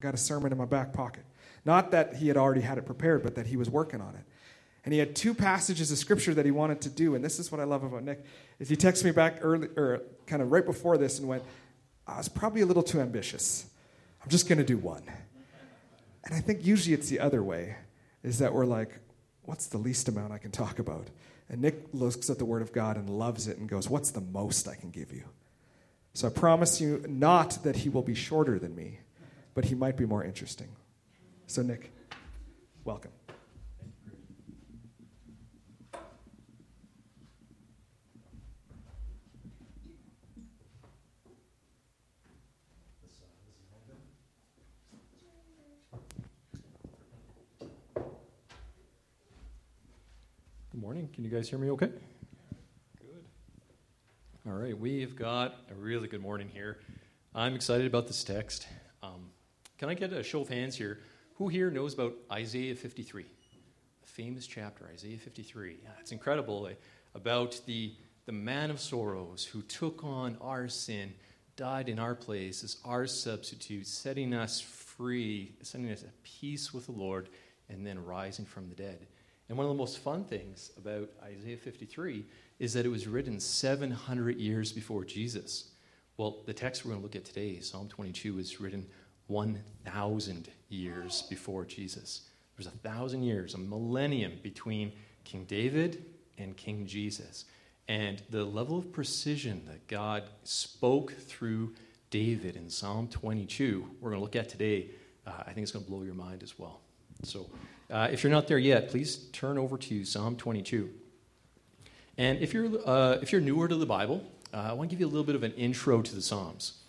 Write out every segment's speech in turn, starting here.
got a sermon in my back pocket. Not that he had already had it prepared, but that he was working on it. And he had two passages of scripture that he wanted to do. And this is what I love about Nick. Is he texted me back early or kind of right before this and went, I was probably a little too ambitious. I'm just to do one. And I think usually it's the other way, is that we're like, what's the least amount I can talk about? And Nick looks at the Word of God and loves it and goes, what's the most I can give you? So I promise you not that he will be shorter than me, but he might be more interesting. So, Nick, welcome. Good morning. Can you guys hear me okay? Good. All right, we've got a really good morning here. I'm excited about this text. Um, can I get a show of hands here? Who here knows about Isaiah 53? The famous chapter, Isaiah 53. Yeah, it's incredible eh, about the, the man of sorrows who took on our sin, died in our place as our substitute, setting us free, setting us at peace with the Lord, and then rising from the dead. And one of the most fun things about Isaiah 53 is that it was written 700 years before Jesus. Well, the text we're going to look at today, Psalm 22, was written 1,000 years before Jesus. There's a thousand years, a millennium between King David and King Jesus. And the level of precision that God spoke through David in Psalm 22, we're going to look at today, uh, I think it's going to blow your mind as well. So, uh, if you're not there yet, please turn over to Psalm 22. And if you're, uh, if you're newer to the Bible, uh, I want to give you a little bit of an intro to the Psalms.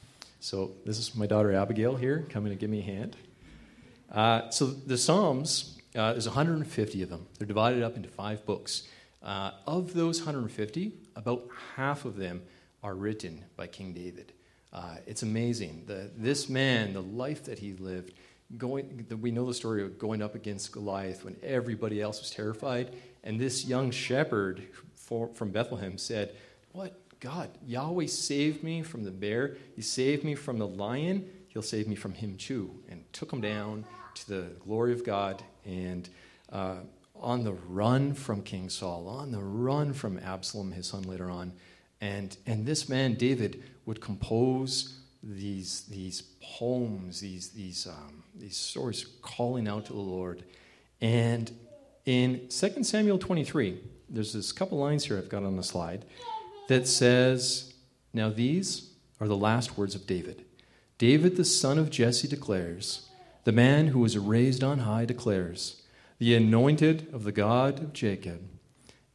So, this is my daughter Abigail here coming to give me a hand. Uh, so, the Psalms, uh, there's 150 of them. They're divided up into five books. Uh, of those 150, about half of them are written by King David. it's amazing. The, this man, the life that he lived, going, we know the story of going up against Goliath when everybody else was terrified. And this young shepherd for, from Bethlehem said, What? God, Yahweh saved me from the bear. He saved me from the lion. He'll save me from him too. And took him down to the glory of God and uh, on the run from King Saul, on the run from Absalom, his son later on. And, and this man, David, would compose these, these poems, these, these, um, these stories calling out to the Lord. And in 2 Samuel 23, there's this couple lines here I've got on the slide that says, Now these are the last words of David. David, the son of Jesse, declares, The man who was raised on high declares, The anointed of the God of Jacob,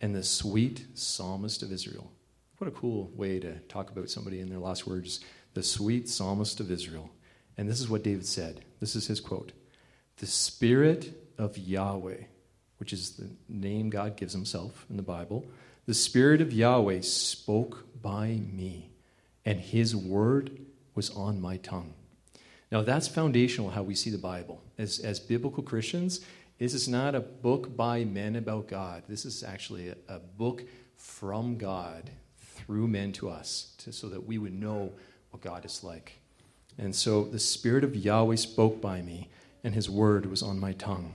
and the sweet psalmist of Israel. What a cool way to talk about somebody in their last words the sweet psalmist of Israel. And this is what David said. This is his quote The Spirit of Yahweh, which is the name God gives himself in the Bible, the Spirit of Yahweh spoke by me, and his word was on my tongue. Now, that's foundational how we see the Bible. As, as biblical Christians, this is not a book by men about God. This is actually a, a book from God through men to us to, so that we would know what God is like. And so the Spirit of Yahweh spoke by me, and his word was on my tongue.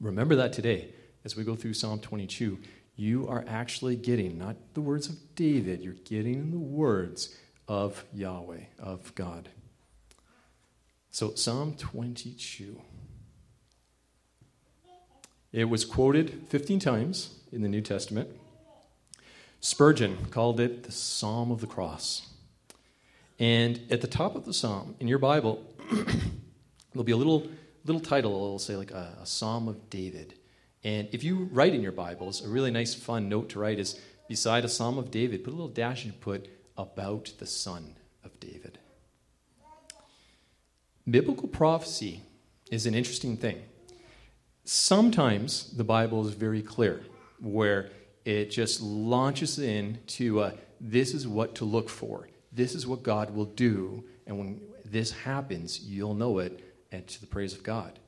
Remember that today as we go through Psalm 22. You are actually getting not the words of David, you're getting the words of Yahweh, of God. So, Psalm 22. It was quoted 15 times in the New Testament. Spurgeon called it the Psalm of the Cross. And at the top of the psalm in your Bible, there'll be a little little title. It'll say like a, a, Psalm of David. And if you write in your Bibles, a really nice, fun note to write is beside a Psalm of David, put a little dash and put about the Son of David. Biblical prophecy is an interesting thing. Sometimes the Bible is very clear, where it just launches into uh, this is what to look for this is what God will do. And when this happens, you'll know it and to the praise of God.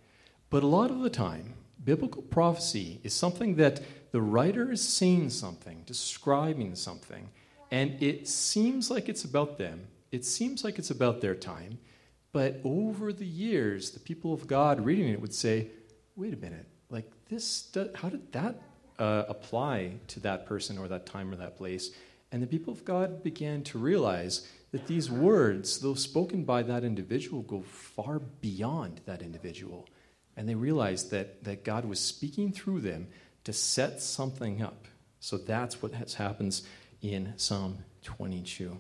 But a lot of the time, biblical prophecy is something that the writer is saying something, describing something, and it seems like it's about them. It seems like it's about their time, But over the years, the people of God reading it would say, wait a minute, like this, how did that uh, apply to that person or that time or that place? And the people of God began to realize that these words, though spoken by that individual, go far beyond that individual. And they realized that, that God was speaking through them to set something up. So that's what has, happens in Psalm 22.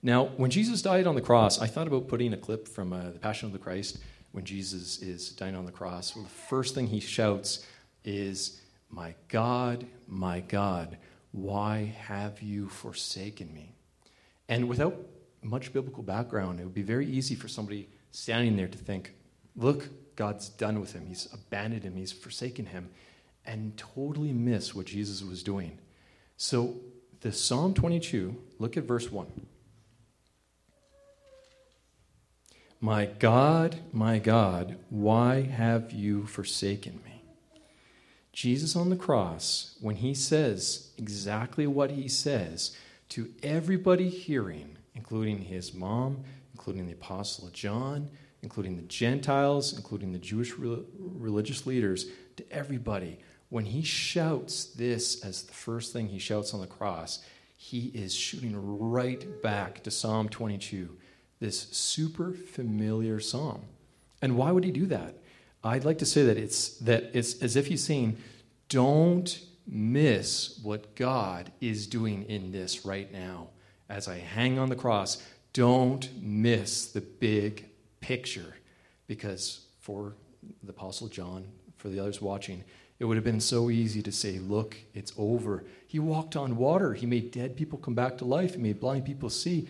Now, when Jesus died on the cross, I thought about putting a clip from uh, the Passion of the Christ when Jesus is dying on the cross. Well, the first thing he shouts is, My God, my God, why have you forsaken me? And without much biblical background, it would be very easy for somebody standing there to think, Look, God's done with him. He's abandoned him. He's forsaken him. And totally miss what Jesus was doing. So, the Psalm 22, look at verse 1. My God, my God, why have you forsaken me? Jesus on the cross, when he says exactly what he says to everybody hearing, including his mom, including the Apostle John, including the Gentiles, including the Jewish re- religious leaders, to everybody, when he shouts this as the first thing he shouts on the cross, he is shooting right back to Psalm 22 this super familiar psalm. And why would he do that? I'd like to say that it's that it's as if he's saying, don't miss what God is doing in this right now. As I hang on the cross, don't miss the big picture. Because for the Apostle John, for the others watching, it would have been so easy to say, Look, it's over. He walked on water. He made dead people come back to life. He made blind people see.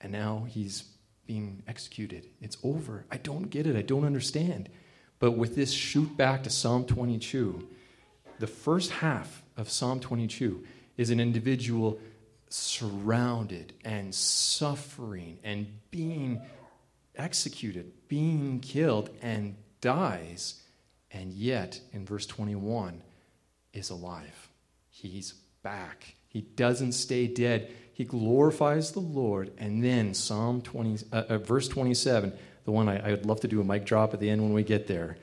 And now he's being executed. It's over. I don't get it. I don't understand. But with this shoot back to Psalm 22, the first half of Psalm 22 is an individual surrounded and suffering and being executed, being killed, and dies, and yet in verse 21 is alive. He's back. He doesn't stay dead. He glorifies the Lord. And then Psalm 20, uh, uh, verse 27, the one I, I would love to do a mic drop at the end when we get there,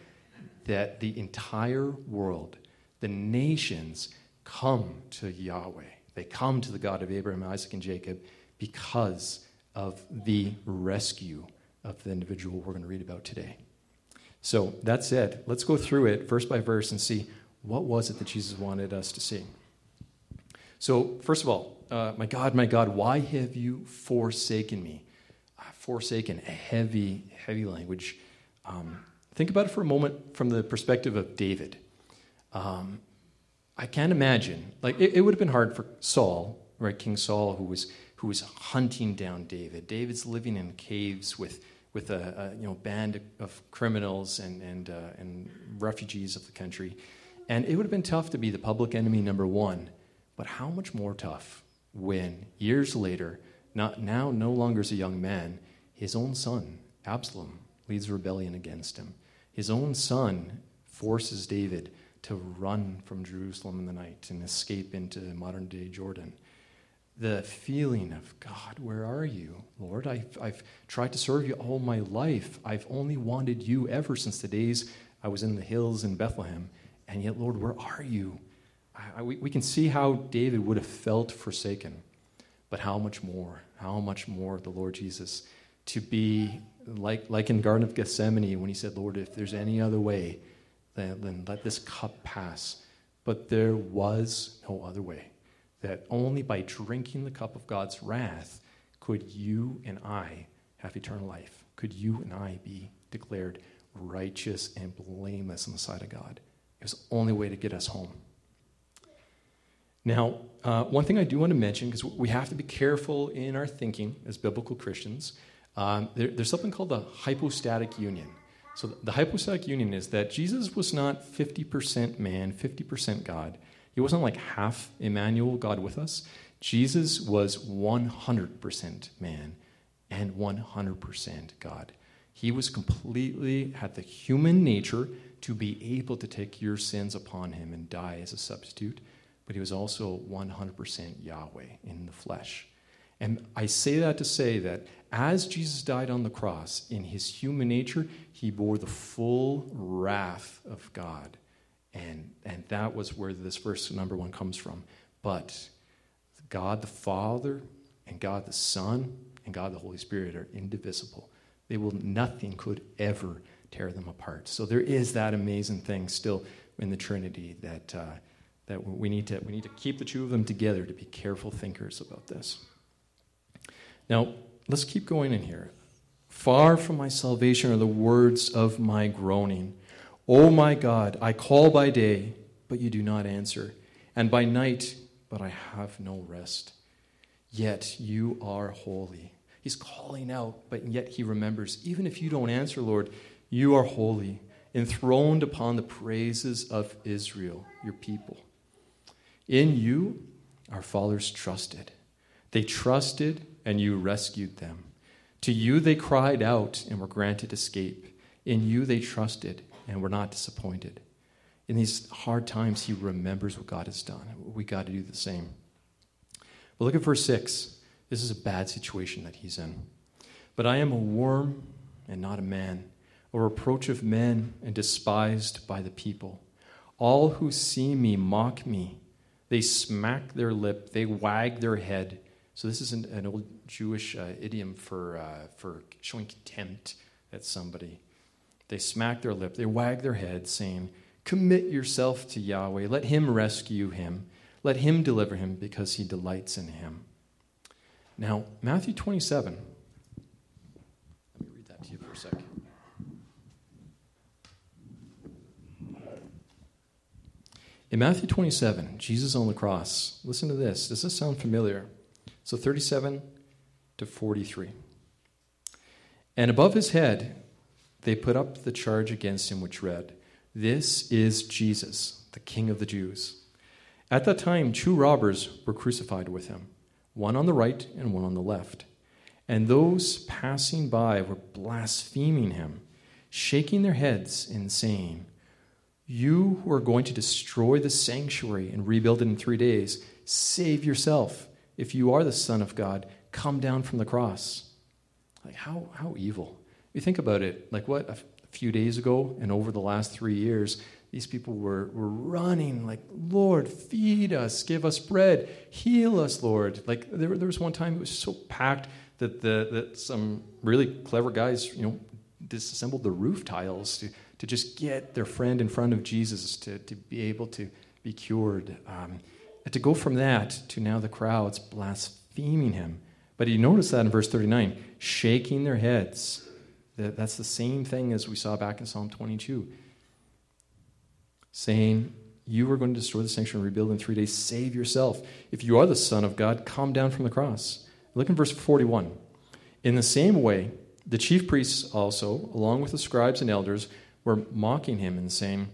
that the entire world, the nations, come to Yahweh. They come to the God of Abraham, Isaac, and Jacob because of the rescue of the individual we're going to read about today. So that said, let's go through it verse by verse and see what was it that Jesus wanted us to see. So, first of all, uh, my God, my God, why have you forsaken me? Forsaken, a heavy, heavy language. Um, think about it for a moment from the perspective of David. Um, I can't imagine, like, it, it would have been hard for Saul, right? King Saul, who was, who was hunting down David. David's living in caves with, with a, a you know, band of criminals and, and, uh, and refugees of the country. And it would have been tough to be the public enemy number one. But how much more tough when, years later, not, now no longer as a young man, his own son, Absalom, leads rebellion against him. His own son forces David to run from Jerusalem in the night and escape into modern day Jordan. The feeling of, God, where are you, Lord? I've, I've tried to serve you all my life. I've only wanted you ever since the days I was in the hills in Bethlehem. And yet, Lord, where are you? I, we, we can see how David would have felt forsaken, but how much more, how much more the Lord Jesus to be like, like in Garden of Gethsemane when he said, Lord, if there's any other way, then, then let this cup pass. But there was no other way. That only by drinking the cup of God's wrath could you and I have eternal life. Could you and I be declared righteous and blameless in the sight of God? It was the only way to get us home. Now, uh, one thing I do want to mention, because we have to be careful in our thinking as biblical Christians, um, there, there's something called the hypostatic union. So, the hypostatic union is that Jesus was not 50% man, 50% God. He wasn't like half Emmanuel, God with us. Jesus was 100% man and 100% God. He was completely, had the human nature to be able to take your sins upon him and die as a substitute but he was also 100% Yahweh in the flesh. And I say that to say that as Jesus died on the cross, in his human nature, he bore the full wrath of God. And, and that was where this verse number one comes from. But God the Father and God the Son and God the Holy Spirit are indivisible. They will, nothing could ever tear them apart. So there is that amazing thing still in the Trinity that, uh, that we, need to, we need to keep the two of them together to be careful thinkers about this. Now, let's keep going in here. Far from my salvation are the words of my groaning. Oh my God, I call by day, but you do not answer, and by night, but I have no rest. Yet you are holy. He's calling out, but yet he remembers. Even if you don't answer, Lord, you are holy, enthroned upon the praises of Israel, your people. In you, our fathers trusted. They trusted, and you rescued them. To you they cried out and were granted escape. In you they trusted and we're not disappointed. In these hard times, he remembers what God has done. We got to do the same. But look at verse 6. This is a bad situation that he's in. But I am a worm and not a man, a reproach of men and despised by the people. All who see me mock me. They smack their lip, they wag their head. So, this is an, an old Jewish uh, idiom for, uh, for showing contempt at somebody. They smack their lip, they wag their head, saying, Commit yourself to Yahweh. Let him rescue him. Let him deliver him because he delights in him. Now, Matthew 27. Let me read that to you for a second. In Matthew 27, Jesus on the cross, listen to this. Does this sound familiar? So 37 to 43. And above his head, they put up the charge against him, which read, This is Jesus, the King of the Jews. At that time, two robbers were crucified with him, one on the right and one on the left. And those passing by were blaspheming him, shaking their heads and saying, You who are going to destroy the sanctuary and rebuild it in three days, save yourself. If you are the Son of God, come down from the cross. Like, how, how evil. You think about it, like what, a few days ago and over the last three years, these people were, were running like, Lord, feed us, give us bread, heal us, Lord. Like there, there was one time it was so packed that, the, that some really clever guys, you know, disassembled the roof tiles to, to just get their friend in front of Jesus to, to be able to be cured. Um, and to go from that to now the crowds blaspheming him. But you notice that in verse 39, shaking their heads. That's the same thing as we saw back in Psalm 22 saying, You are going to destroy the sanctuary and rebuild in three days. Save yourself. If you are the Son of God, come down from the cross. Look in verse 41. In the same way, the chief priests also, along with the scribes and elders, were mocking him and saying,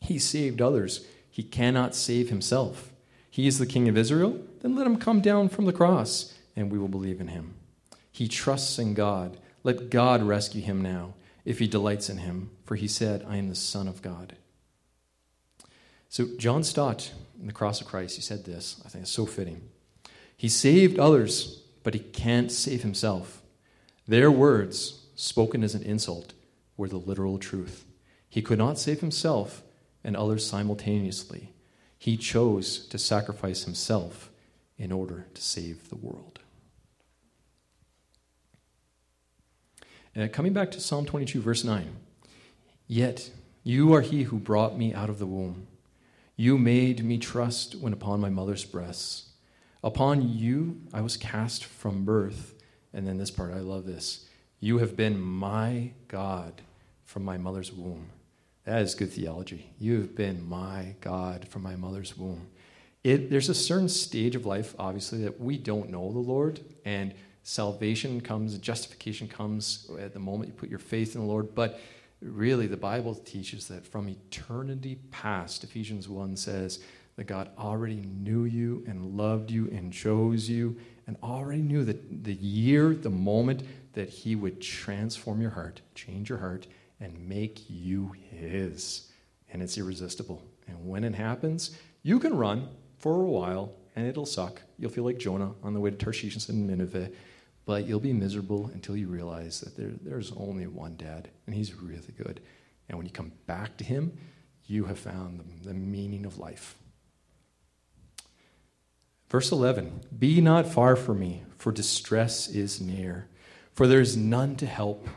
He saved others. He cannot save himself. He is the King of Israel. Then let him come down from the cross, and we will believe in him. He trusts in God. Let God rescue him now, if he delights in him, for he said, I am the Son of God. So, John Stott, in The Cross of Christ, he said this. I think it's so fitting. He saved others, but he can't save himself. Their words, spoken as an insult, were the literal truth. He could not save himself and others simultaneously. He chose to sacrifice himself in order to save the world. And coming back to Psalm 22, verse 9 Yet you are he who brought me out of the womb. You made me trust when upon my mother's breasts. Upon you I was cast from birth. And then this part, I love this. You have been my God from my mother's womb. That is good theology. You have been my God from my mother's womb. It, there's a certain stage of life, obviously, that we don't know the Lord, and salvation comes, justification comes at the moment you put your faith in the Lord. But really the Bible teaches that from eternity past, Ephesians 1 says that God already knew you and loved you and chose you and already knew that the year, the moment that He would transform your heart, change your heart, and make you His. And it's irresistible. And when it happens, you can run for a while and it'll suck. You'll feel like Jonah on the way to Tarshish and Nineveh, but you'll be miserable until you realize that there, there's only one dad, and he's really good. And when you come back to him, you have found the, the meaning of life. Verse 11 Be not far from me, for distress is near, for there is none to help.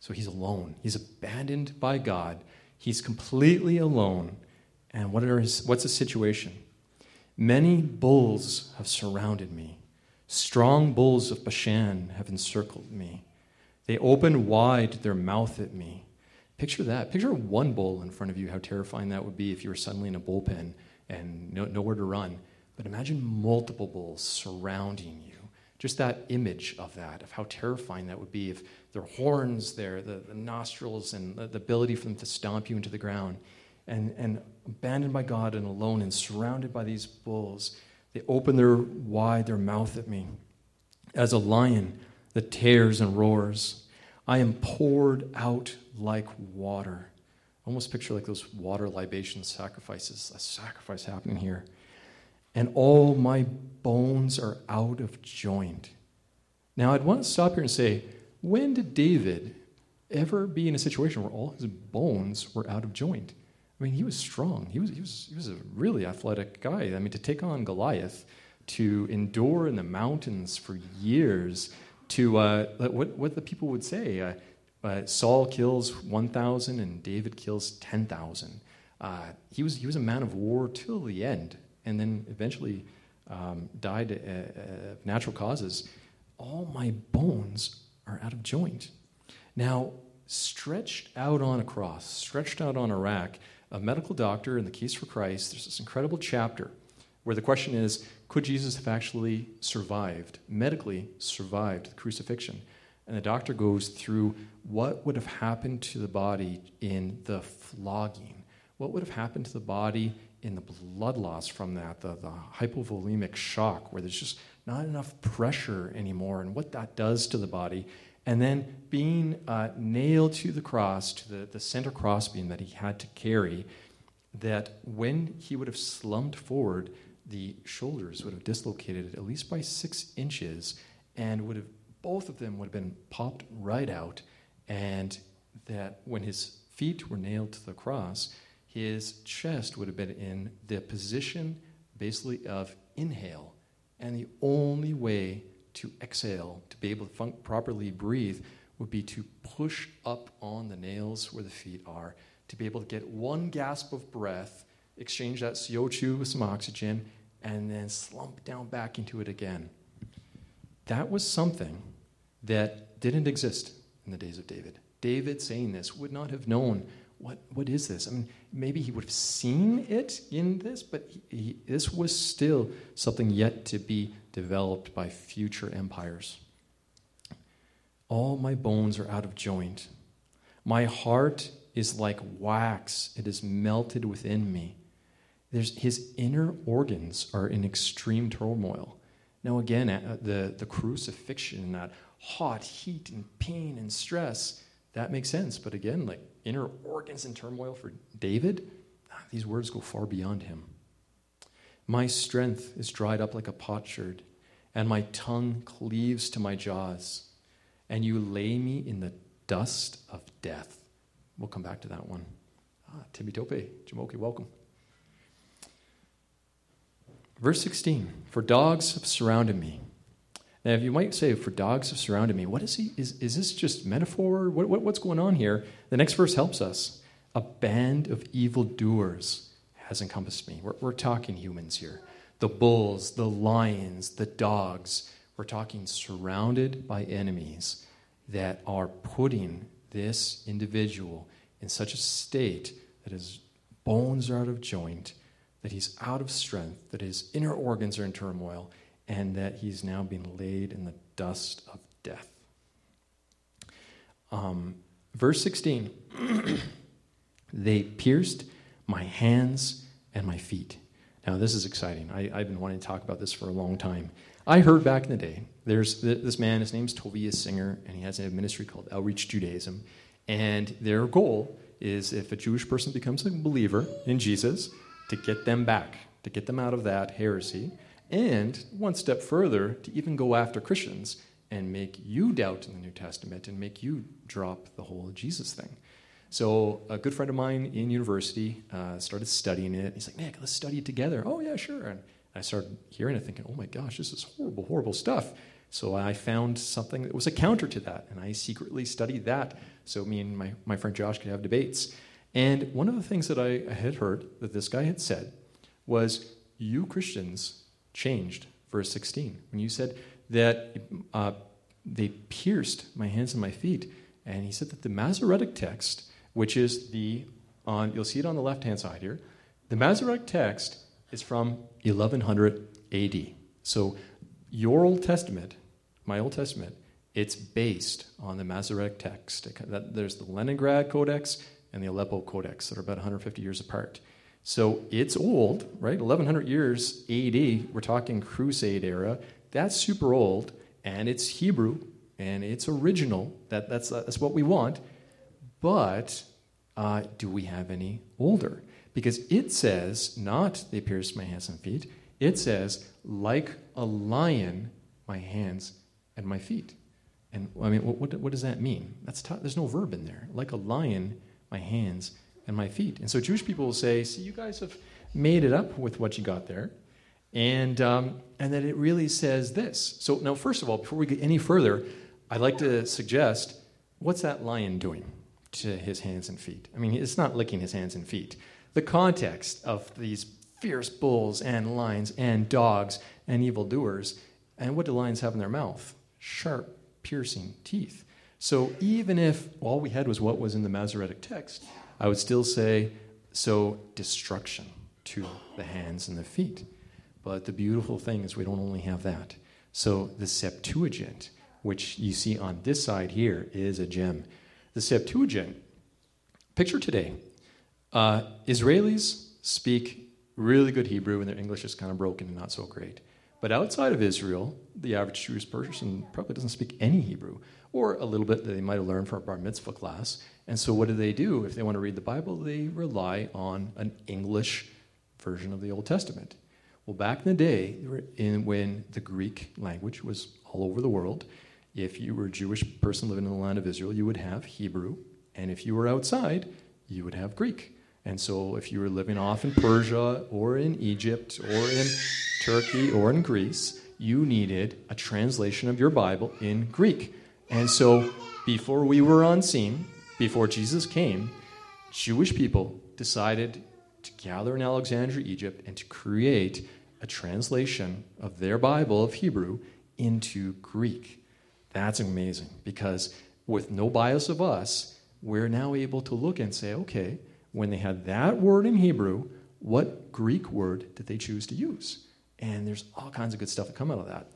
So he's alone. He's abandoned by God. He's completely alone. And what his, what's the situation? Many bulls have surrounded me. Strong bulls of Bashan have encircled me. They open wide their mouth at me. Picture that. Picture one bull in front of you, how terrifying that would be if you were suddenly in a bullpen and no, nowhere to run. But imagine multiple bulls surrounding you. Just that image of that, of how terrifying that would be if their horns there, the, the nostrils, and the, the ability for them to stomp you into the ground. And, and abandoned by God and alone and surrounded by these bulls, they open their wide their mouth at me. As a lion that tears and roars, I am poured out like water. Almost picture like those water libation sacrifices, a sacrifice happening here and all my bones are out of joint. Now, I'd want to stop here and say, when did David ever be in a situation where all his bones were out of joint? I mean, he was strong. He was, he was, he was a really athletic guy. I mean, to take on Goliath, to endure in the mountains for years, to uh, what, what the people would say uh, uh, Saul kills 1,000 and David kills 10,000. Uh, he, was, he was a man of war till the end and then eventually um, died uh, of natural causes, all my bones are out of joint. Now, stretched out on a cross, stretched out on a rack, a medical doctor in the Case for Christ, there's this incredible chapter where the question is could Jesus have actually survived, medically survived the crucifixion? And the doctor goes through what would have happened to the body in the flogging, what would have happened to the body in the blood loss from that, the, the hypovolemic shock, where there's just not enough pressure anymore, and what that does to the body. And then being uh, nailed to the cross, to the, the center crossbeam that he had to carry, that when he would have slumped forward, the shoulders would have dislocated at least by six inches, and would have both of them would have been popped right out, and that when his feet were nailed to the cross, his chest would have been in the position basically of inhale. And the only way to exhale, to be able to fun- properly breathe, would be to push up on the nails where the feet are, to be able to get one gasp of breath, exchange that CO2 with some oxygen, and then slump down back into it again. That was something that didn't exist in the days of David. David saying this would not have known what, what is this? I mean, maybe he would have seen it in this, but he, he, this was still something yet to be developed by future empires. All my bones are out of joint. My heart is like wax, it is melted within me. There's, his inner organs are in extreme turmoil. Now, again, uh, the, the crucifixion, that hot heat and pain and stress, that makes sense. But again, like inner organs in turmoil for David, ah, these words go far beyond him. My strength is dried up like a potsherd, and my tongue cleaves to my jaws, and you lay me in the dust of death. We'll come back to that one. Ah, Timmy Tope, Jamoki, welcome. Verse 16 For dogs have surrounded me now, if you might say, for dogs have surrounded me, what is he? Is, is this just metaphor? What, what, what's going on here? The next verse helps us. A band of evildoers has encompassed me. We're, we're talking humans here. The bulls, the lions, the dogs. We're talking surrounded by enemies that are putting this individual in such a state that his bones are out of joint, that he's out of strength, that his inner organs are in turmoil, and that he's now being laid in the dust of death. Um, verse 16 they pierced my hands and my feet. Now, this is exciting. I, have been wanting to talk about this for a long time. I heard back in the day, there's this man, his name's Tovia Singer, and he has a ministry called Outreach Judaism. And their goal is if a Jewish person becomes a believer in Jesus, to get them back to get them out of that heresy, and one step further, to even go after Christians and make you doubt in the New Testament and make you drop the whole Jesus thing. So, a good friend of mine in university uh, started studying it. He's like, Nick, let's study it together. Oh, yeah, sure. And I started hearing it thinking, oh my gosh, this is horrible, horrible stuff. So I found something that was a counter to that, and I secretly studied that so me and my, my friend Josh could have debates. And one of the things that I had heard that this guy had said was, You Christians changed, verse 16, when you said that uh, they pierced my hands and my feet. And he said that the Masoretic text, which is the, on, you'll see it on the left hand side here, the Masoretic text is from 1100 AD. So your Old Testament, my Old Testament, it's based on the Masoretic text. There's the Leningrad Codex and the Aleppo Codex that are about 150 years apart. So it's old, right? 1100 years AD. We're talking Crusade era. That's super old, and it's Hebrew, and it's original. That, that's, that's what we want. But uh, do we have any older? Because it says, not they pierced my hands and feet, it says, like a lion, my hands and my feet. And I mean, what, what, what does that mean? That's t- there's no verb in there. Like a lion, my hands and my feet. And so Jewish people will say, see, you guys have made it up with what you got there. And, um, and that it really says this. So now, first of all, before we get any further, I'd like to suggest, what's that lion doing to his hands and feet? I mean, it's not licking his hands and feet. The context of these fierce bulls and lions and dogs and evildoers, and what do lions have in their mouth? Sharp piercing teeth. So even if all we had was what was in the Masoretic text, I would still say, so destruction to the hands and the feet. But the beautiful thing is we don't only have that. So the Septuagint, which you see on this side here, is a gem. The Septuagint, picture today, uh, Israelis speak really good Hebrew and their English is kind of broken and not so great. But outside of Israel, the average Jewish person probably doesn't speak any Hebrew, or a little bit that they might have learned from a bar mitzvah class. And so, what do they do if they want to read the Bible? They rely on an English version of the Old Testament. Well, back in the day, in, when the Greek language was all over the world, if you were a Jewish person living in the land of Israel, you would have Hebrew, and if you were outside, you would have Greek. And so, if you were living off in Persia or in Egypt or in Turkey or in Greece, you needed a translation of your Bible in Greek. And so, before we were on scene, before Jesus came, Jewish people decided to gather in Alexandria, Egypt, and to create a translation of their Bible of Hebrew into Greek. That's amazing because with no bias of us, we're now able to look and say, okay, when they had that word in Hebrew, what Greek word did they choose to use? And there's all kinds of good stuff that come out of that.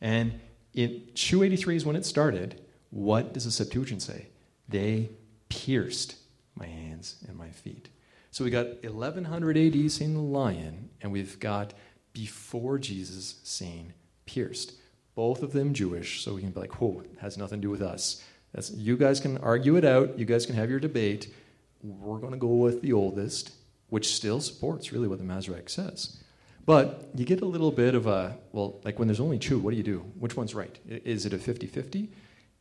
And in 283 is when it started. What does the Septuagint say? They pierced my hands and my feet. So we got 1100 AD saying the lion, and we've got before Jesus saying pierced. Both of them Jewish, so we can be like, whoa, it has nothing to do with us. That's, you guys can argue it out. You guys can have your debate we're going to go with the oldest, which still supports really what the Masoretic says. But you get a little bit of a, well, like when there's only two, what do you do? Which one's right? Is it a 50 50?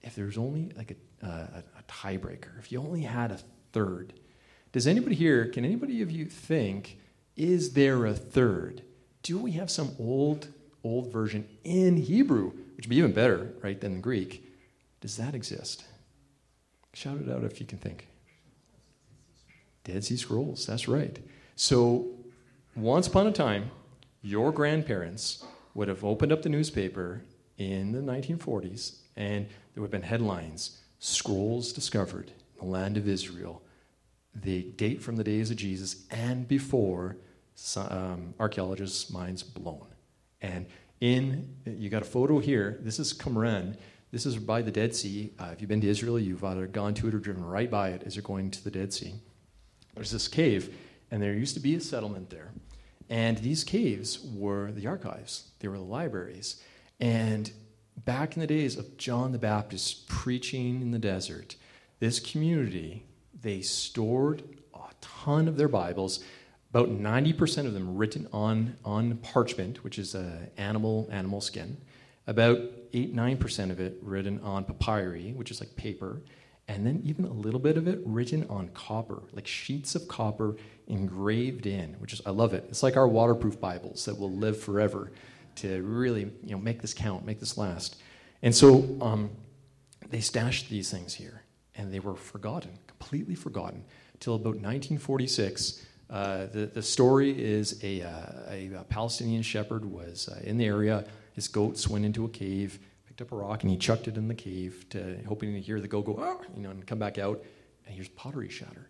If there's only like a, a, a tiebreaker, if you only had a third, does anybody here, can anybody of you think, is there a third? Do we have some old, old version in Hebrew, which would be even better, right, than the Greek? Does that exist? Shout it out if you can think. Dead Sea Scrolls, that's right. So, once upon a time, your grandparents would have opened up the newspaper in the 1940s and there would have been headlines Scrolls discovered in the land of Israel. They date from the days of Jesus and before um, archaeologists' minds blown. And in, you got a photo here. This is Qumran. This is by the Dead Sea. Uh, if you've been to Israel, you've either gone to it or driven right by it as you're going to the Dead Sea. There's this cave, and there used to be a settlement there. And these caves were the archives, they were the libraries. And back in the days of John the Baptist preaching in the desert, this community, they stored a ton of their Bibles. about 90% of them written on, on parchment, which is a animal, animal skin. About 8 9% of it written on papyri, which is like paper. And then even a little bit of it written on copper, like sheets of copper engraved in, which is, I love it. It's like our waterproof Bibles that will live forever to really you know, make this count, make this last. And so um, they stashed these things here, and they were forgotten, completely forgotten, till about 1946 uh, the, the story is a, uh, a, a, Palestinian shepherd was uh, in the area. His goats went into a cave, picked up a rock, and he chucked it in the cave, to, hoping to hear the goat go, oh, you know, and come back out. And here's pottery shatter.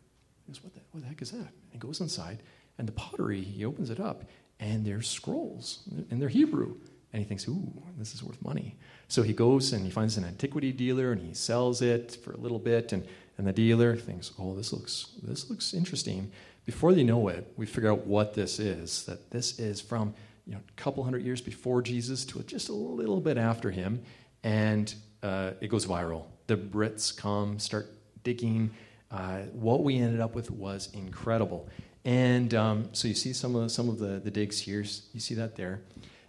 He goes, what the, what the heck is that? And he goes inside, and the pottery, he opens it up, and there's scrolls, and they're Hebrew. And he thinks, ooh, this is worth money. So he goes and he finds an antiquity dealer, and he sells it for a little bit, and, and the dealer thinks, oh, this looks, this looks interesting before they know it, we figure out what this is. That this is from you know, a couple hundred years before Jesus to just a little bit after him, and uh, it goes viral. The Brits come, start digging. Uh, what we ended up with was incredible. And um, so you see some of some of the, the digs here. You see that there.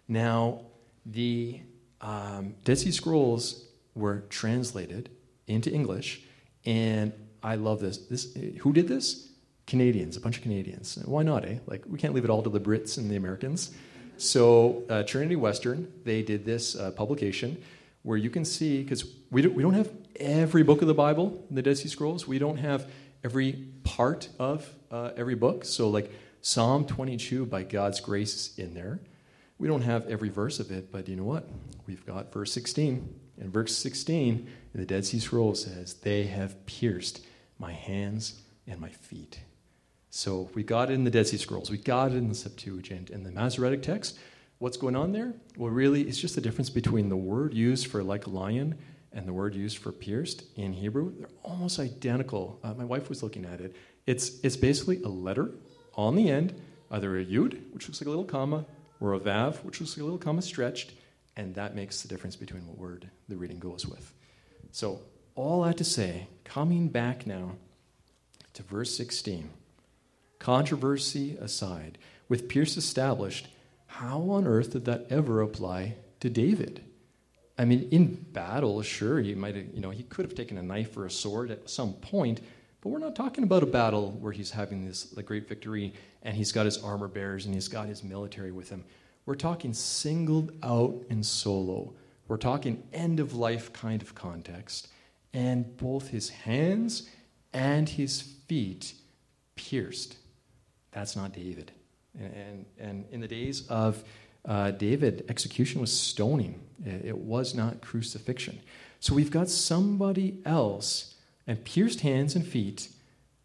Now the um, Dead Sea Scrolls were translated into English, and I love this. This who did this? Canadians, a bunch of Canadians. Why not, eh? Like, we can't leave it all to the Brits and the Americans. So, uh, Trinity Western, they did this uh, publication where you can see, because we don't, we don't have every book of the Bible in the Dead Sea Scrolls, we don't have every part of uh, every book. So, like, Psalm 22 by God's grace is in there. We don't have every verse of it, but you know what? We've got verse 16. And verse 16 in the Dead Sea Scrolls says, They have pierced my hands and my feet. So we got it in the Dead Sea Scrolls, we got it in the Septuagint, in the Masoretic text. What's going on there? Well, really, it's just the difference between the word used for like a lion and the word used for pierced in Hebrew. They're almost identical. Uh, my wife was looking at it. It's, it's basically a letter on the end, either a yud, which looks like a little comma, or a vav, which looks like a little comma stretched, and that makes the difference between what word the reading goes with. So, all that to say, coming back now to verse 16 Controversy aside, with pierce established, how on earth did that ever apply to David? I mean, in battle, sure, he might have, you know, he could have taken a knife or a sword at some point, but we're not talking about a battle where he's having this like, great victory and he's got his armor bearers and he's got his military with him. We're talking singled out and solo. We're talking end of life kind of context. And both his hands and his feet pierced. That's not David. And, and, in the days of uh, David, execution was stoning, it, it was not crucifixion. So we've got somebody else and pierced hands and feet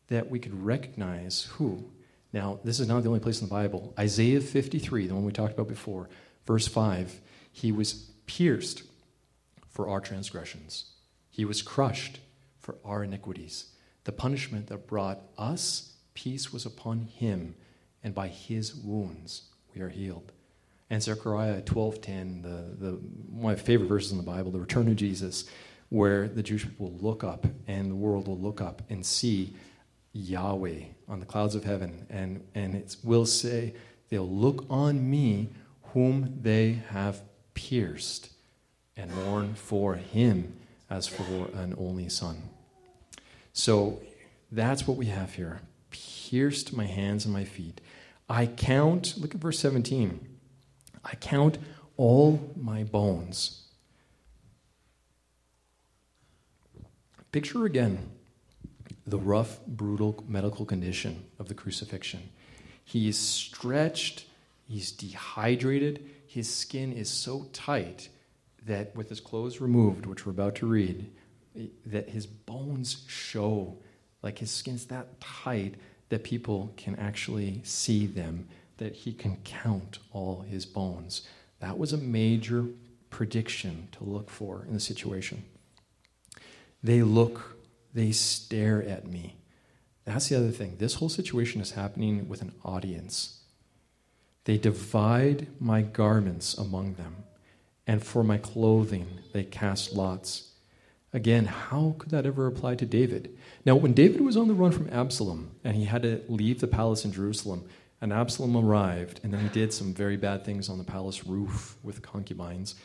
that we could recognize who. Now, this is not the only place in the Bible. Isaiah 53, the one we talked about before, verse 5, he was pierced for our transgressions, he was crushed for our iniquities. The punishment that brought us Peace was upon him, and by his wounds we are healed. And Zechariah 12:10, the, the, my favorite verses in the Bible, the return of Jesus, where the Jewish people will look up and the world will look up and see Yahweh on the clouds of heaven. And, and it will say, They'll look on me whom they have pierced and mourn for him as for an only son. So that's what we have here pierced my hands and my feet. I count, look at verse 17. I count all my bones. Picture again the rough, brutal medical condition of the crucifixion. He is stretched, he's dehydrated, his skin is so tight that with his clothes removed, which we're about to read, that his bones show. Like his skin's that tight that people can actually see them, that he can count all his bones. That was a major prediction to look for in the situation. They look, they stare at me. That's the other thing. This whole situation is happening with an audience. They divide my garments among them, and for my clothing they cast lots. Again, how could that ever apply to David? Now, when David was on the run from Absalom and he had to leave the palace in Jerusalem, and Absalom arrived, and then he did some very bad things on the palace roof with concubines,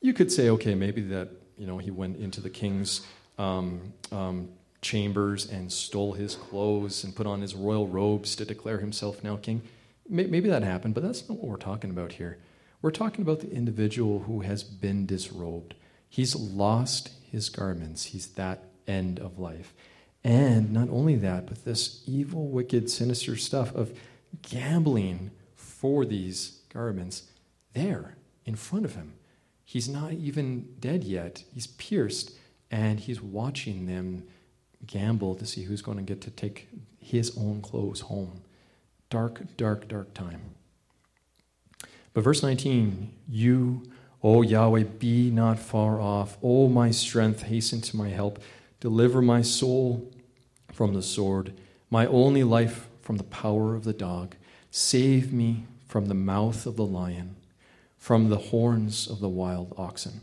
you could say, okay, maybe that you know he went into the king's um, um, chambers and stole his clothes and put on his royal robes to declare himself now king. Maybe that happened, but that's not what we're talking about here. We're talking about the individual who has been disrobed. He's lost his garments. He's that end of life. And not only that, but this evil, wicked, sinister stuff of gambling for these garments there in front of him. He's not even dead yet. He's pierced, and he's watching them gamble to see who's going to get to take his own clothes home. Dark, dark, dark time. But verse 19, you, O Yahweh, be not far off. O my strength, hasten to my help. Deliver my soul from the sword, my only life from the power of the dog. Save me from the mouth of the lion, from the horns of the wild oxen.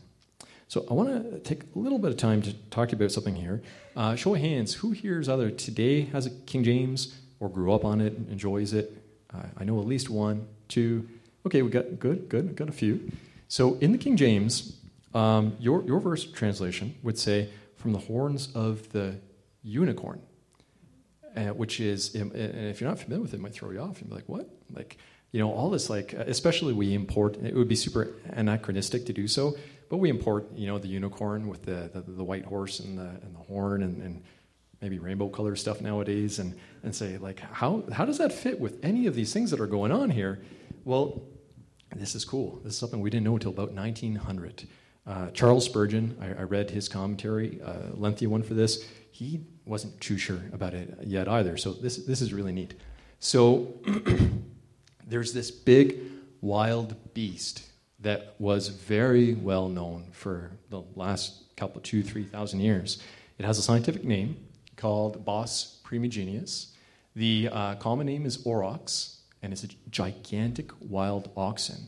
So I want to take a little bit of time to talk about something here. Uh, show of hands, who here is either today has a King James or grew up on it and enjoys it? Uh, I know at least one, two. Okay, we got good, good, got a few. So in the King James, um, your your verse translation would say, "From the horns of the unicorn," uh, which is, and if you're not familiar with it, it might throw you off. You'd be like, "What?" Like, you know, all this like, especially we import. It would be super anachronistic to do so but we import, you know, the unicorn with the, the, the white horse and the, and the horn and, and maybe rainbow color stuff nowadays and, and say, like, how, how does that fit with any of these things that are going on here? Well, this is cool. This is something we didn't know until about 1900. Uh, Charles Spurgeon, I, I, read his commentary, a uh, lengthy one for this. He wasn't too sure about it yet either. So this, this is really neat. So there's this big wild beast that was very well known for the last couple, two, three thousand years. It has a scientific name called Bos primigenius. The uh, common name is aurochs, and it's a gigantic wild oxen.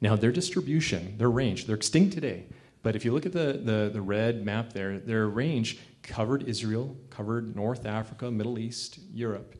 Now, their distribution, their range, they're extinct today, but if you look at the, the, the red map there, their range covered Israel, covered North Africa, Middle East, Europe.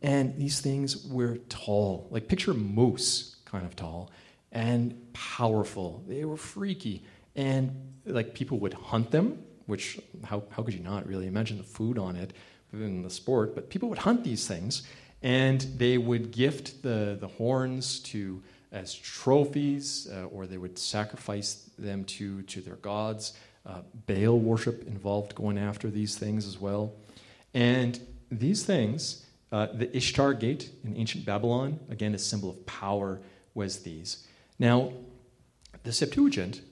And these things were tall, like picture moose kind of tall and powerful. They were freaky. And like people would hunt them, which how, how could you not really imagine the food on it in the sport? But people would hunt these things and they would gift the, the horns to as trophies uh, or they would sacrifice them to, to their gods. Uh, Baal worship involved going after these things as well. And these things, uh, the Ishtar gate in ancient Babylon, again, a symbol of power, was these. Now, the Septuagint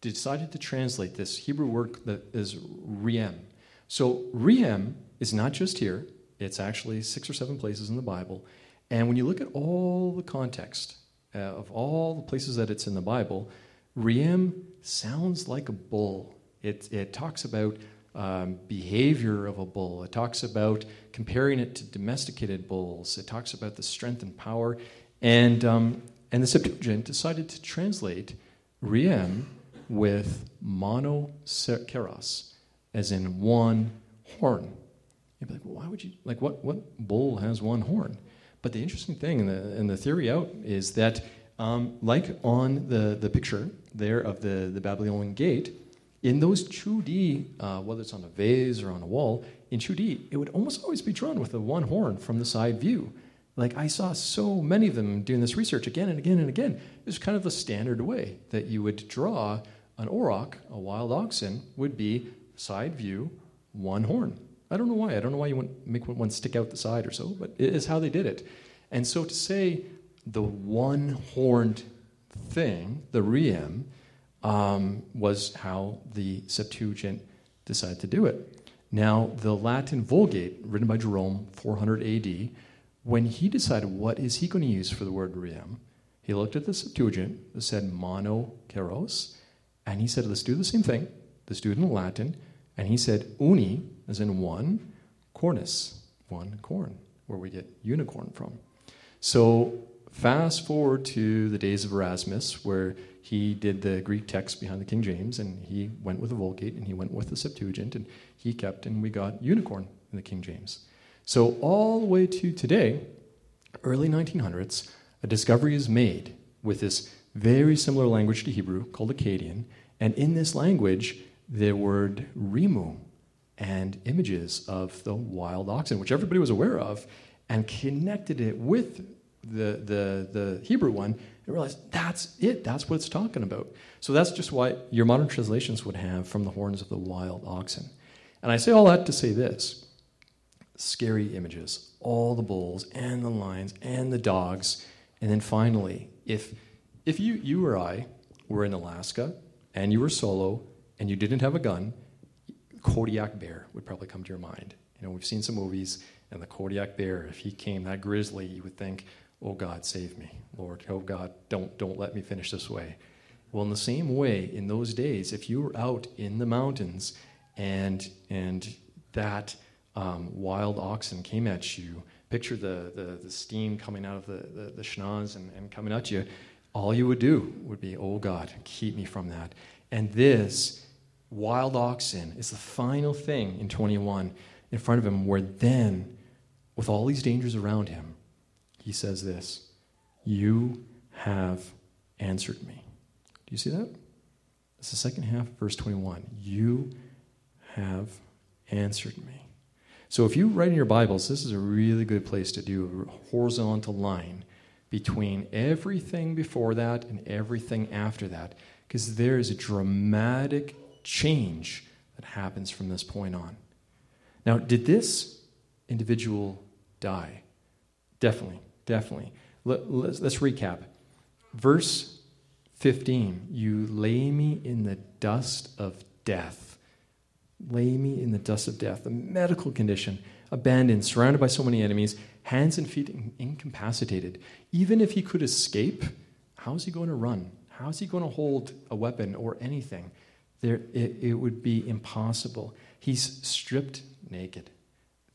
decided to translate this Hebrew word that is riem. So, riem is not just here, it's actually six or seven places in the Bible. And when you look at all the context uh, of all the places that it's in the Bible, riem sounds like a bull. It, it talks about um, behavior of a bull. It talks about comparing it to domesticated bulls. It talks about the strength and power. And um, and the Septuagint decided to translate riem with monokeros, as in one horn. Be like, well, why would you, like, what, what bull has one horn? But the interesting thing, and the, and the theory out, is that, um, like on the, the picture there of the, the Babylonian gate, in those 2D, uh, whether it's on a vase or on a wall, in 2D, it would almost always be drawn with a one horn from the side view. Like I saw so many of them doing this research again and again and again. It was kind of the standard way that you would draw an auroch, a wild oxen, would be side view, one horn. I don't know why. I don't know why you want make one stick out the side or so, but it is how they did it. And so to say the one horned thing, the riem, um, was how the Septuagint decided to do it. Now, the Latin Vulgate, written by Jerome, 400 AD, when he decided what is he going to use for the word riem, he looked at the Septuagint that said mono keros, and he said, let's do the same thing. Let's do it in Latin. And he said, uni, as in one, cornus, one corn, where we get unicorn from. So fast forward to the days of Erasmus, where he did the Greek text behind the King James, and he went with the Vulgate, and he went with the Septuagint, and he kept, and we got unicorn in the King James. So, all the way to today, early 1900s, a discovery is made with this very similar language to Hebrew called Akkadian. And in this language, the word rimu and images of the wild oxen, which everybody was aware of, and connected it with the, the, the Hebrew one and realized that's it, that's what it's talking about. So that's just why your modern translations would have from the horns of the wild oxen. And I say all that to say this scary images, all the bulls and the lions and the dogs. And then finally, if, if you, you or I were in Alaska and you were solo and you didn't have a gun, Kodiak bear would probably come to your mind. You know, we've seen some movies, and the Kodiak bear, if he came that grizzly, you would think, oh God, save me. Lord, oh God, don't, don't let me finish this way. Well, in the same way, in those days, if you were out in the mountains and, and that um, wild oxen came at you, picture the, the, the steam coming out of the, the, the schnoz and, and coming at you, all you would do would be, oh God, keep me from that. And this wild oxen is the final thing in 21 in front of him, where then, with all these dangers around him, he says this You have answered me. Do you see that? It's the second half, verse 21. You have answered me. So if you write in your Bibles, this is a really good place to do a horizontal line between everything before that and everything after that, because there is a dramatic change that happens from this point on. Now, did this individual die? Definitely, definitely. Let, us let's recap. Verse 15 You lay me in the dust of death. Lay me in the dust of death. A medical condition, abandoned, surrounded by so many enemies, hands and feet incapacitated. Even if he could escape, how is he going to run? How is he going to hold a weapon or anything? There, it, it would be impossible. He's stripped naked.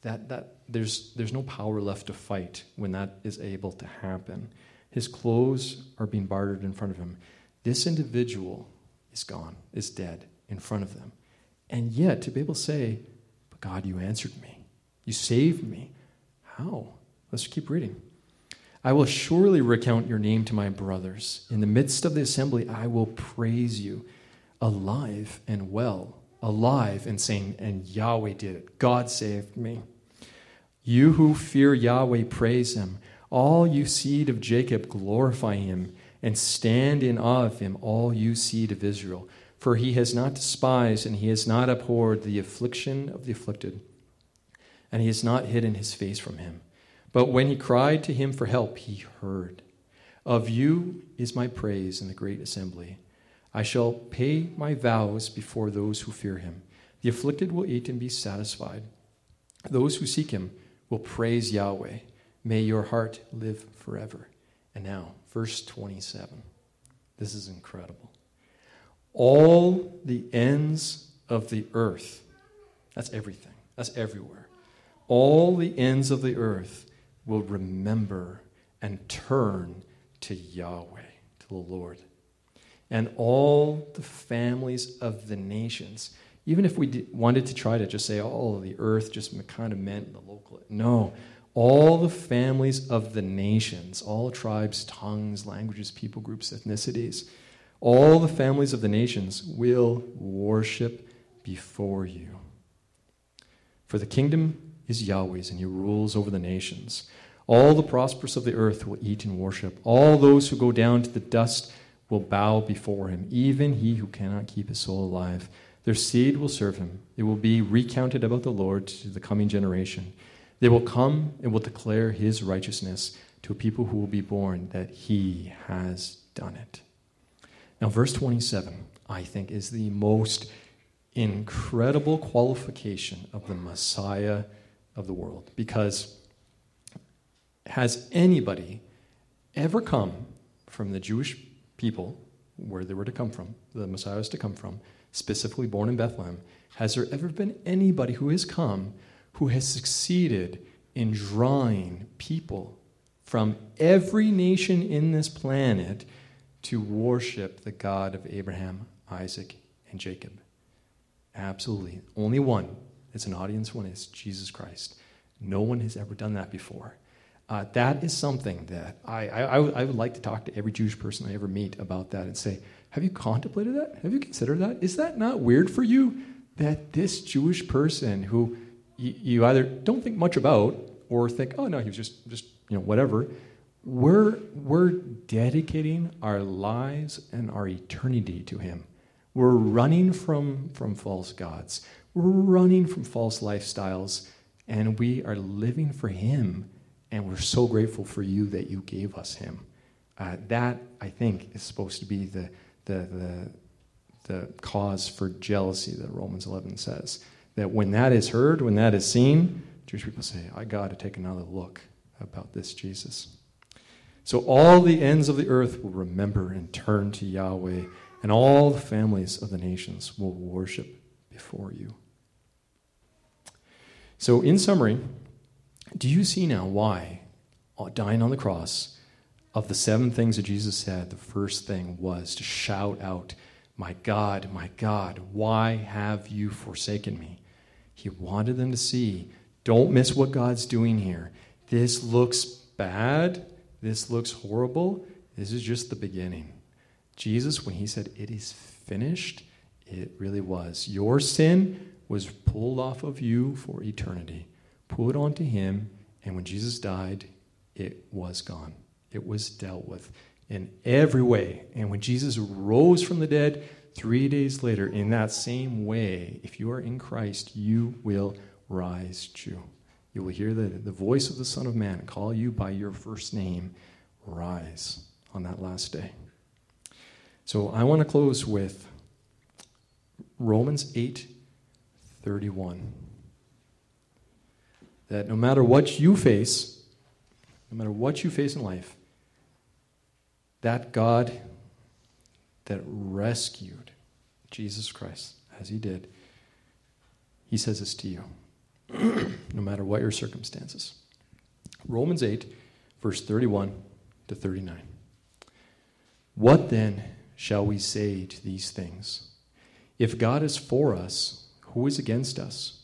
That, that, there's, there's no power left to fight when that is able to happen. His clothes are being bartered in front of him. This individual is gone, is dead in front of them. And yet, to be able to say, But God, you answered me. You saved me. How? Let's keep reading. I will surely recount your name to my brothers. In the midst of the assembly, I will praise you alive and well, alive and saying, and Yahweh did it. God saved me. You who fear Yahweh, praise him. All you seed of Jacob, glorify him, and stand in awe of him, all you seed of Israel. For he has not despised and he has not abhorred the affliction of the afflicted, and he has not hidden his face from him. But when he cried to him for help, he heard. Of you is my praise in the great assembly. I shall pay my vows before those who fear him. The afflicted will eat and be satisfied. Those who seek him will praise Yahweh. May your heart live forever. And now, verse 27. This is incredible. All the ends of the earth, that's everything, that's everywhere. All the ends of the earth will remember and turn to Yahweh, to the Lord and all the families of the nations. Even if we wanted to try to just say, oh, the earth just kind of meant the local. No. All the families of the nations, all tribes, tongues, languages, people groups, ethnicities, all the families of the nations will worship before you. For the kingdom is Yahweh's, and he rules over the nations. All the prosperous of the earth will eat and worship. All those who go down to the dust will bow before him, even he who cannot keep his soul alive. Their seed will serve him. It will be recounted about the Lord to the coming generation. They will come and will declare his righteousness to a people who will be born that he has done it. Now, verse 27, I think, is the most incredible qualification of the Messiah of the world. Because has anybody ever come from the Jewish people, where they were to come from, the Messiah was to come from, specifically born in Bethlehem, has there ever been anybody who has come who has succeeded in drawing people from every nation in this planet to worship the God of Abraham, Isaac, and Jacob? Absolutely. Only one. It's an audience one It's Jesus Christ. No one has ever done that before. Uh, that is something that I, I, I would like to talk to every Jewish person I ever meet about that and say, Have you contemplated that? Have you considered that? Is that not weird for you that this Jewish person who you, you either don't think much about or think, Oh, no, he was just, just you know, whatever, we're, we're dedicating our lives and our eternity to him. We're running from, from false gods. We're running from false lifestyles, and we are living for him and we're so grateful for you that you gave us him. Uh, that, I think, is supposed to be the, the, the, the cause for jealousy that Romans 11 says. That when that is heard, when that is seen, Jewish people say, I got to take another look about this Jesus. So all the ends of the earth will remember and turn to Yahweh, and all the families of the nations will worship before you. So, in summary, do you see now why uh, dying on the cross, of the seven things that Jesus said, the first thing was to shout out, My God, my God, why have you forsaken me? He wanted them to see, don't miss what God's doing here. This looks bad. This looks horrible. This is just the beginning. Jesus, when he said, It is finished, it really was. Your sin was pulled off of you for eternity put onto him, and when Jesus died, it was gone. It was dealt with in every way. And when Jesus rose from the dead three days later, in that same way, if you are in Christ, you will rise too. You will hear the, the voice of the Son of Man call you by your first name, rise on that last day. So I want to close with Romans 8 31 that no matter what you face, no matter what you face in life, that God that rescued Jesus Christ, as he did, he says this to you, no matter what your circumstances. Romans 8, verse 31 to 39. What then shall we say to these things? If God is for us, who is against us?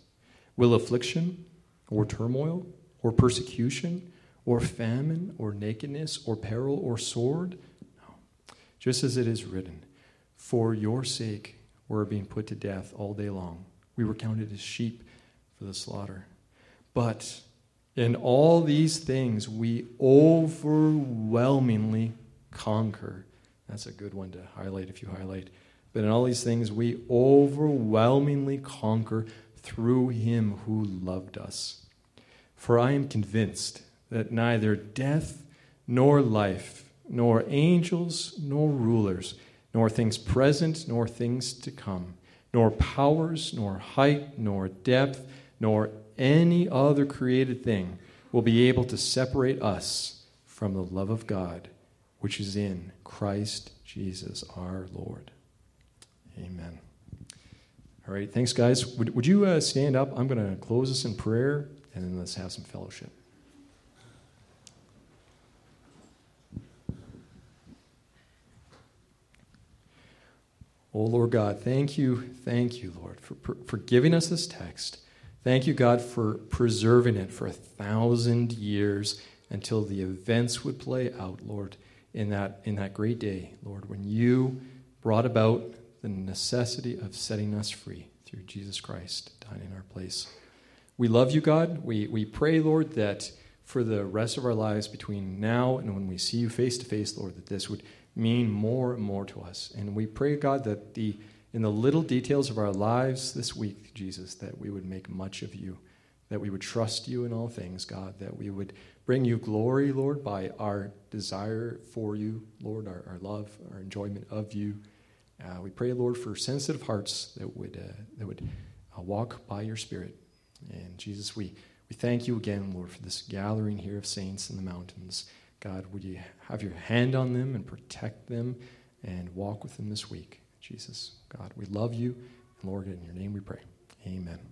Will affliction or turmoil or persecution or famine or nakedness or peril or sword? No. Just as it is written, For your sake we're being put to death all day long. We were counted as sheep for the slaughter. But in all these things we overwhelmingly conquer. That's a good one to highlight if you highlight. But in all these things we overwhelmingly conquer through him who loved us. For I am convinced that neither death nor life, nor angels nor rulers, nor things present nor things to come, nor powers, nor height, nor depth, nor any other created thing will be able to separate us from the love of God, which is in Christ Jesus our Lord. Amen. All right, thanks, guys. Would, would you uh, stand up? I'm going to close this in prayer, and then let's have some fellowship. Oh, Lord God, thank you, thank you, Lord, for, for giving us this text. Thank you, God, for preserving it for a thousand years until the events would play out, Lord, in that, in that great day, Lord, when you brought about the necessity of setting us free through Jesus Christ dying in our place. We love you, God. We, we pray, Lord, that for the rest of our lives between now and when we see you face to face, Lord, that this would mean more and more to us. And we pray, God, that the in the little details of our lives this week, Jesus, that we would make much of you, that we would trust you in all things, God, that we would bring you glory, Lord, by our desire for you, Lord, our, our love, our enjoyment of you. Uh, we pray, Lord, for sensitive hearts that would, uh, that would uh, walk by your Spirit. And Jesus, we, We thank you again, Lord, for this gathering here of saints in the mountains. God, would you have your hand on them and protect them and walk with them this week? Jesus, God, we love you. And Lord, in your name we pray. Amen.